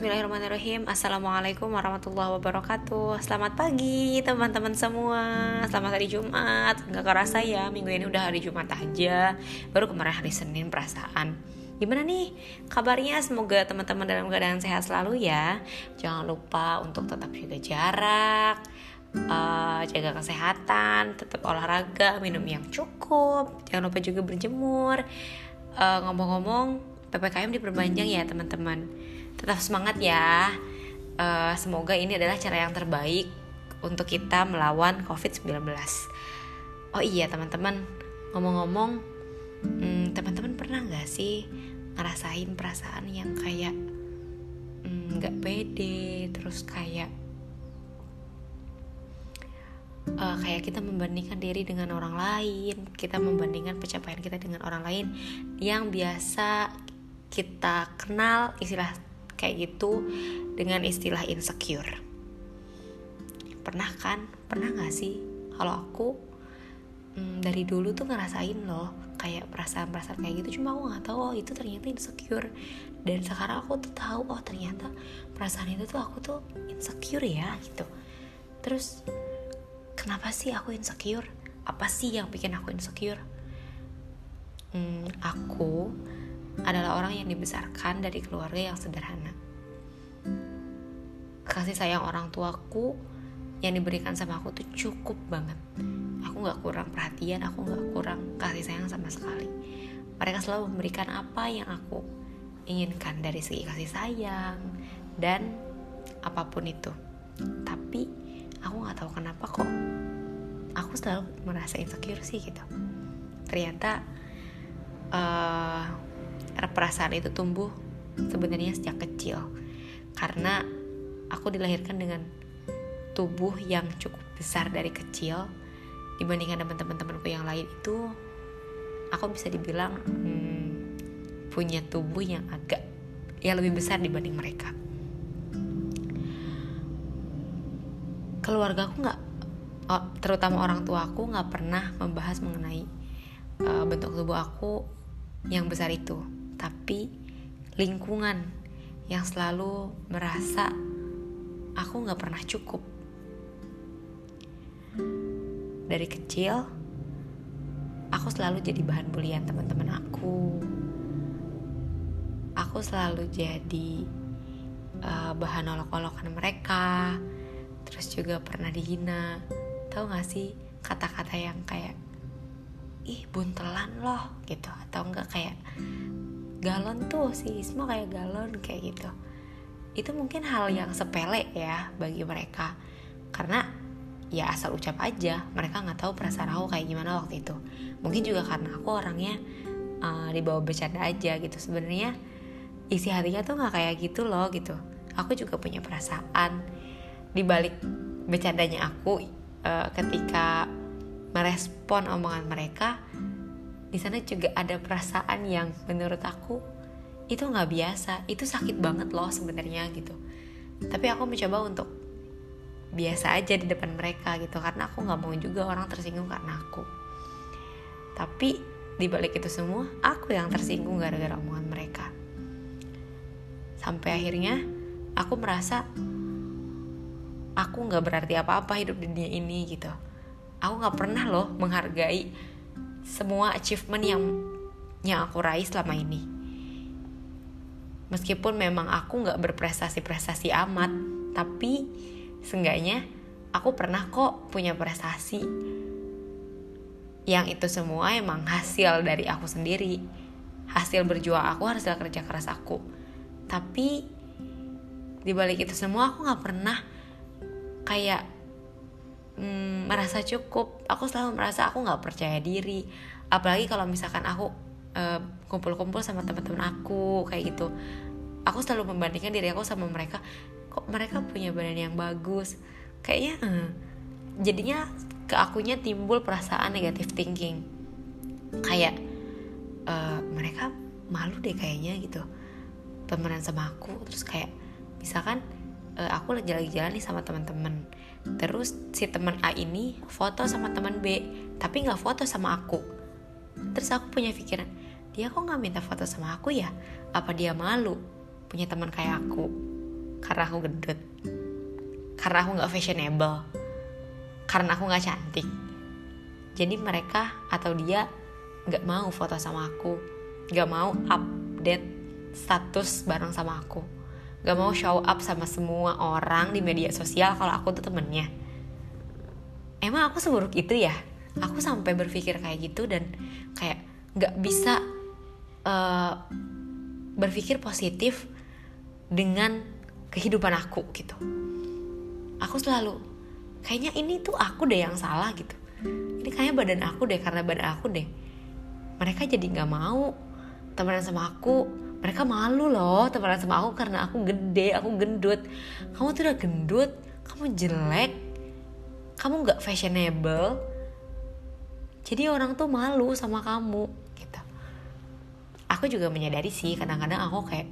Bismillahirrahmanirrahim. Assalamualaikum warahmatullahi wabarakatuh. Selamat pagi teman-teman semua. Selamat hari Jumat. Gak kerasa ya minggu ini udah hari Jumat aja. Baru kemarin hari Senin perasaan. Gimana nih kabarnya? Semoga teman-teman dalam keadaan sehat selalu ya. Jangan lupa untuk tetap jaga jarak uh, Jaga kesehatan Tetap olahraga Minum yang cukup. Jangan lupa juga berjemur. Uh, Ngomong-ngomong PPKM diperpanjang ya teman-teman tetap semangat ya. Uh, semoga ini adalah cara yang terbaik untuk kita melawan COVID-19. Oh iya teman-teman, ngomong-ngomong, hmm, teman-teman pernah nggak sih ngerasain perasaan yang kayak hmm, nggak hmm, pede, terus kayak uh, kayak kita membandingkan diri dengan orang lain, kita membandingkan pencapaian kita dengan orang lain yang biasa kita kenal istilah kayak gitu dengan istilah insecure. Pernah kan? Pernah gak sih? Kalau aku hmm, dari dulu tuh ngerasain loh kayak perasaan-perasaan kayak gitu. Cuma aku nggak tahu oh itu ternyata insecure. Dan sekarang aku tuh tahu oh ternyata perasaan itu tuh aku tuh insecure ya gitu. Terus kenapa sih aku insecure? Apa sih yang bikin aku insecure? Hmm, aku adalah orang yang dibesarkan dari keluarga yang sederhana. Kasih sayang orang tuaku yang diberikan sama aku tuh cukup banget. Aku gak kurang perhatian, aku gak kurang kasih sayang sama sekali. Mereka selalu memberikan apa yang aku inginkan dari segi kasih sayang dan apa pun itu. Tapi aku gak tahu kenapa kok aku selalu merasa insecure sih gitu. Ternyata uh, perasaan itu tumbuh sebenarnya sejak kecil. Karena aku dilahirkan dengan tubuh yang cukup besar dari kecil. Dibandingkan dengan teman-temanku yang lain itu aku bisa dibilang hmm, punya tubuh yang agak yang lebih besar dibanding mereka. Keluarga aku nggak terutama orang tua aku nggak pernah membahas mengenai uh, bentuk tubuh aku yang besar itu tapi lingkungan yang selalu merasa aku nggak pernah cukup. Dari kecil, aku selalu jadi bahan bulian teman-teman aku. Aku selalu jadi uh, bahan olok-olokan mereka. Terus juga pernah dihina. Tahu gak sih kata-kata yang kayak ih buntelan loh gitu atau enggak kayak galon tuh si Isma kayak galon kayak gitu. Itu mungkin hal yang sepele ya bagi mereka. Karena ya asal ucap aja mereka nggak tahu perasaan aku kayak gimana waktu itu. Mungkin juga karena aku orangnya uh, dibawa bercanda aja gitu. Sebenarnya isi hatinya tuh nggak kayak gitu loh gitu. Aku juga punya perasaan. Di balik bercandanya aku uh, ketika merespon omongan mereka di sana juga ada perasaan yang menurut aku itu nggak biasa itu sakit banget loh sebenarnya gitu. Tapi aku mencoba untuk biasa aja di depan mereka gitu. Karena aku nggak mau juga orang tersinggung karena aku. Tapi di balik itu semua aku yang tersinggung gara-gara omongan mereka. Sampai akhirnya aku merasa aku nggak berarti apa-apa hidup di dunia ini gitu. Aku nggak pernah loh menghargai semua achievement yang yang aku raih selama ini. Meskipun memang aku nggak berprestasi-prestasi amat tapi seenggaknya aku pernah kok punya prestasi. Yang itu semua emang hasil dari aku sendiri. Hasil berjuang aku hasil kerja keras aku. Tapi di balik itu semua aku nggak pernah kayak hmm, merasa cukup. Aku selalu merasa aku nggak percaya diri. Apalagi kalau misalkan aku uh, kumpul-kumpul sama teman-teman aku kayak gitu. Aku selalu membandingkan diri aku sama mereka. Kok mereka punya badan yang bagus? Kayaknya uh, jadinya ke akunya timbul perasaan negatif thinking. Kayak uh, mereka malu deh kayaknya gitu. Temenan sama aku. Terus kayak misalkan uh, aku lagi lagi jalan nih sama teman-teman terus si teman A ini foto sama teman B tapi nggak foto sama aku. Terus aku punya pikiran dia kok nggak minta foto sama aku ya? Apa dia malu punya teman kayak aku? Karena aku gendut. Karena aku nggak fashionable. Karena aku nggak cantik. Jadi mereka atau dia nggak mau foto sama aku. Nggak mau update status bareng sama aku nggak mau show up sama semua orang di media sosial kalau aku tuh temennya. Emang aku seburuk itu ya? Aku sampai berpikir kayak gitu dan kayak nggak bisa uh, berpikir positif dengan kehidupan aku gitu. Aku selalu kayaknya ini tuh aku deh yang salah gitu. Ini kayaknya badan aku deh karena badan aku deh. Mereka jadi nggak mau temenan sama aku mereka malu loh temenan sama aku karena aku gede aku gendut. Kamu tuh udah gendut kamu jelek kamu nggak fashionable. Jadi orang tuh malu sama kamu gitu. Aku juga menyadari sih kadang-kadang aku kayak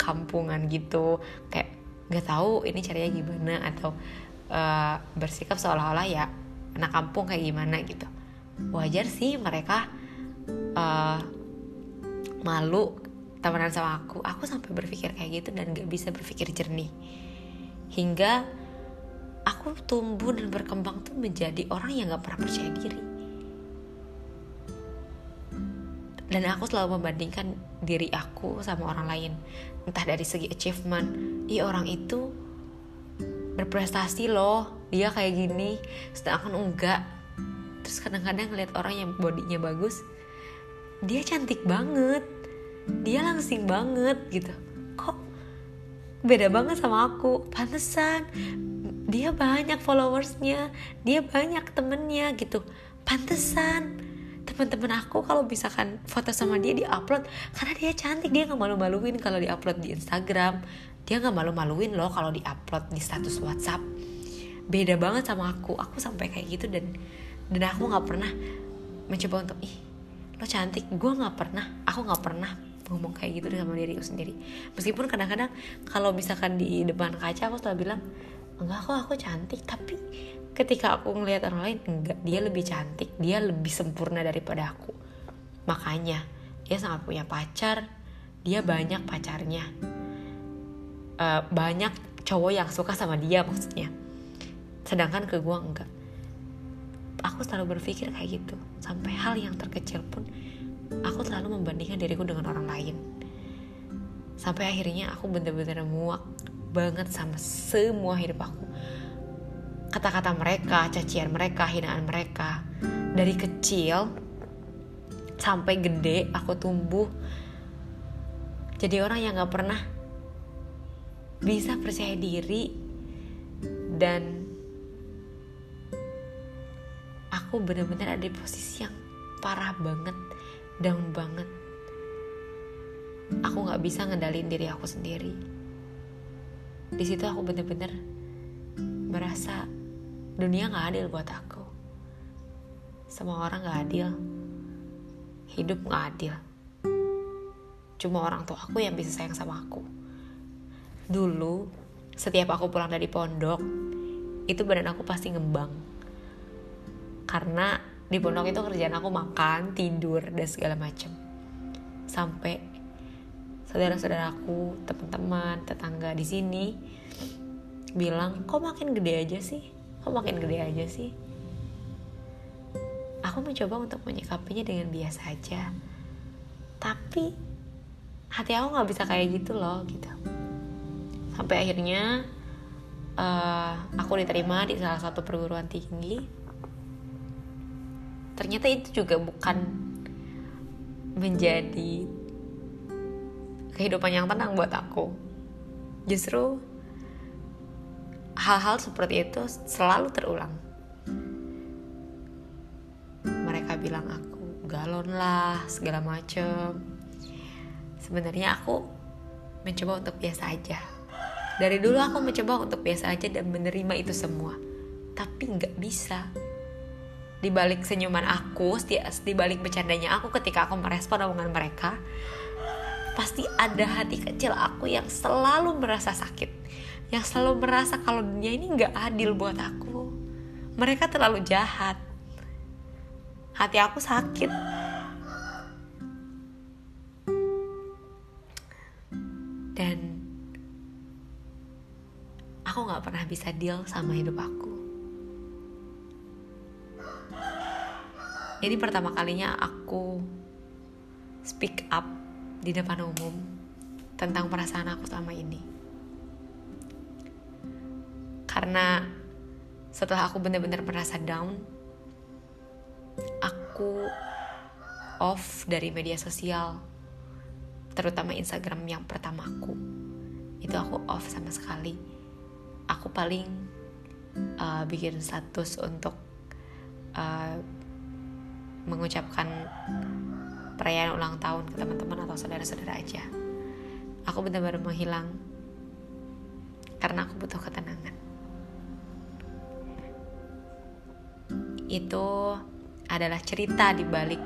kampungan gitu. Kayak nggak tahu ini caranya gimana atau uh, bersikap seolah-olah ya anak kampung kayak gimana gitu. Wajar sih mereka uh, malu temenan sama aku aku sampai berpikir kayak gitu dan gak bisa berpikir jernih. Hingga aku tumbuh dan berkembang tuh menjadi orang yang gak pernah percaya diri. Dan aku selalu membandingkan diri aku sama orang lain. Entah dari segi achievement. Iya orang itu berprestasi loh dia kayak gini. Sedangkan enggak. Terus kadang-kadang ngeliat orang yang bodinya bagus dia cantik banget dia langsing banget gitu. Kok beda banget sama aku? Pantesan dia banyak followersnya dia banyak temennya gitu. Pantesan teman-teman aku kalau misalkan foto sama dia di upload karena dia cantik dia nggak malu-maluin kalau di upload di Instagram. Dia nggak malu-maluin loh kalau di upload di status WhatsApp. Beda banget sama aku. Aku sampai kayak gitu dan dan aku nggak pernah mencoba untuk ih lo cantik. Gue nggak pernah aku nggak pernah ngomong kayak gitu sama diriku sendiri. Meskipun kadang-kadang kalau misalkan di depan kaca aku selalu bilang enggak kok aku cantik. Tapi ketika aku ngelihat orang lain enggak. Dia lebih cantik dia lebih sempurna daripada aku. Makanya dia sangat punya pacar dia banyak pacarnya. Uh, banyak cowok yang suka sama dia maksudnya. Sedangkan ke gue enggak. Aku selalu berpikir kayak gitu. Sampai hal yang terkecil pun aku selalu membandingkan diriku dengan orang lain. Sampai akhirnya aku bener-bener muak banget sama semua hidup aku. Kata-kata mereka cacian mereka hinaan mereka. Dari kecil sampai gede aku tumbuh jadi orang yang gak pernah bisa percaya diri dan aku bener-bener ada di posisi yang parah banget down banget. Aku nggak bisa ngendalin diri aku sendiri. Di situ aku bener-bener merasa dunia nggak adil buat aku. Semua orang nggak adil. Hidup nggak adil. Cuma orang tua aku yang bisa sayang sama aku. Dulu setiap aku pulang dari pondok itu badan aku pasti ngembang. Karena di pondok itu kerjaan aku makan tidur dan segala macam sampai saudara-saudaraku teman-teman tetangga di sini bilang kok makin gede aja sih? Kok makin gede aja sih? Aku mencoba untuk menyikapinya dengan biasa aja. Tapi hati aku nggak bisa kayak gitu loh gitu. Sampai akhirnya uh, aku diterima di salah satu perguruan tinggi ternyata itu juga bukan menjadi kehidupan yang tenang buat aku. Justru hal-hal seperti itu selalu terulang. Mereka bilang aku galon lah segala macem. Sebenarnya aku mencoba untuk biasa aja. Dari dulu aku mencoba untuk biasa aja dan menerima itu semua. Tapi nggak bisa di balik senyuman aku, di balik bercandanya aku ketika aku merespon omongan mereka, pasti ada hati kecil aku yang selalu merasa sakit, yang selalu merasa kalau dunia ini nggak adil buat aku. Mereka terlalu jahat. Hati aku sakit. Dan aku nggak pernah bisa deal sama hidup aku ini pertama kalinya aku speak up di depan umum tentang perasaan aku selama ini. Karena setelah aku benar-benar merasa down aku off dari media sosial terutama Instagram yang pertama aku itu aku off sama sekali. Aku paling uh, bikin status untuk uh, mengucapkan perayaan ulang tahun ke teman-teman atau saudara-saudara aja. Aku benar-benar menghilang karena aku butuh ketenangan. Itu adalah cerita di balik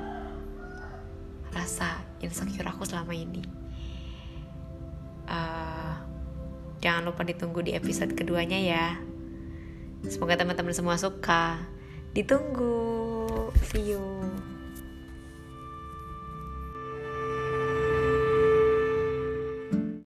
rasa insecure aku selama ini. Uh, jangan lupa ditunggu di episode keduanya ya. Semoga teman-teman semua suka. Ditunggu. See you.